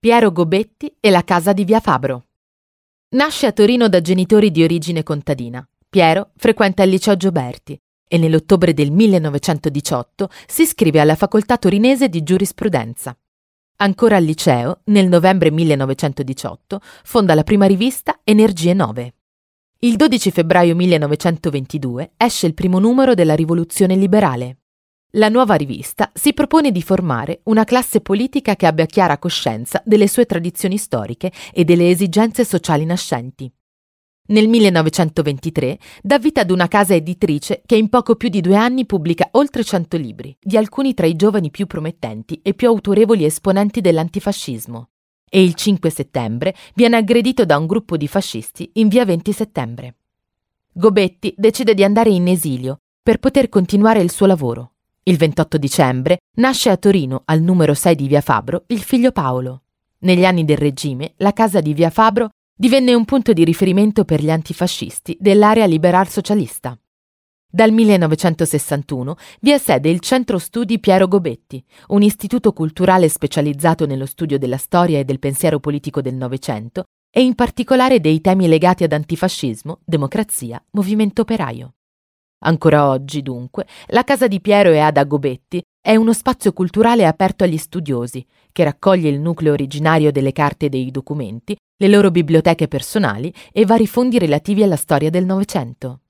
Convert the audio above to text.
Piero Gobetti e la casa di Via Fabro. Nasce a Torino da genitori di origine contadina. Piero frequenta il liceo Gioberti e nell'ottobre del 1918 si iscrive alla facoltà torinese di giurisprudenza. Ancora al liceo, nel novembre 1918, fonda la prima rivista Energie 9. Il 12 febbraio 1922 esce il primo numero della Rivoluzione Liberale. La nuova rivista si propone di formare una classe politica che abbia chiara coscienza delle sue tradizioni storiche e delle esigenze sociali nascenti. Nel 1923 dà vita ad una casa editrice che in poco più di due anni pubblica oltre 100 libri, di alcuni tra i giovani più promettenti e più autorevoli esponenti dell'antifascismo. E il 5 settembre viene aggredito da un gruppo di fascisti in via 20 settembre. Gobetti decide di andare in esilio per poter continuare il suo lavoro. Il 28 dicembre nasce a Torino, al numero 6 di via Fabro, il figlio Paolo. Negli anni del regime, la casa di via Fabro divenne un punto di riferimento per gli antifascisti dell'area liberal socialista. Dal 1961 vi è sede il Centro Studi Piero Gobetti, un istituto culturale specializzato nello studio della storia e del pensiero politico del Novecento e in particolare dei temi legati ad antifascismo, democrazia, movimento operaio. Ancora oggi, dunque, la casa di Piero e Ada Gobetti è uno spazio culturale aperto agli studiosi, che raccoglie il nucleo originario delle carte e dei documenti, le loro biblioteche personali e vari fondi relativi alla storia del Novecento.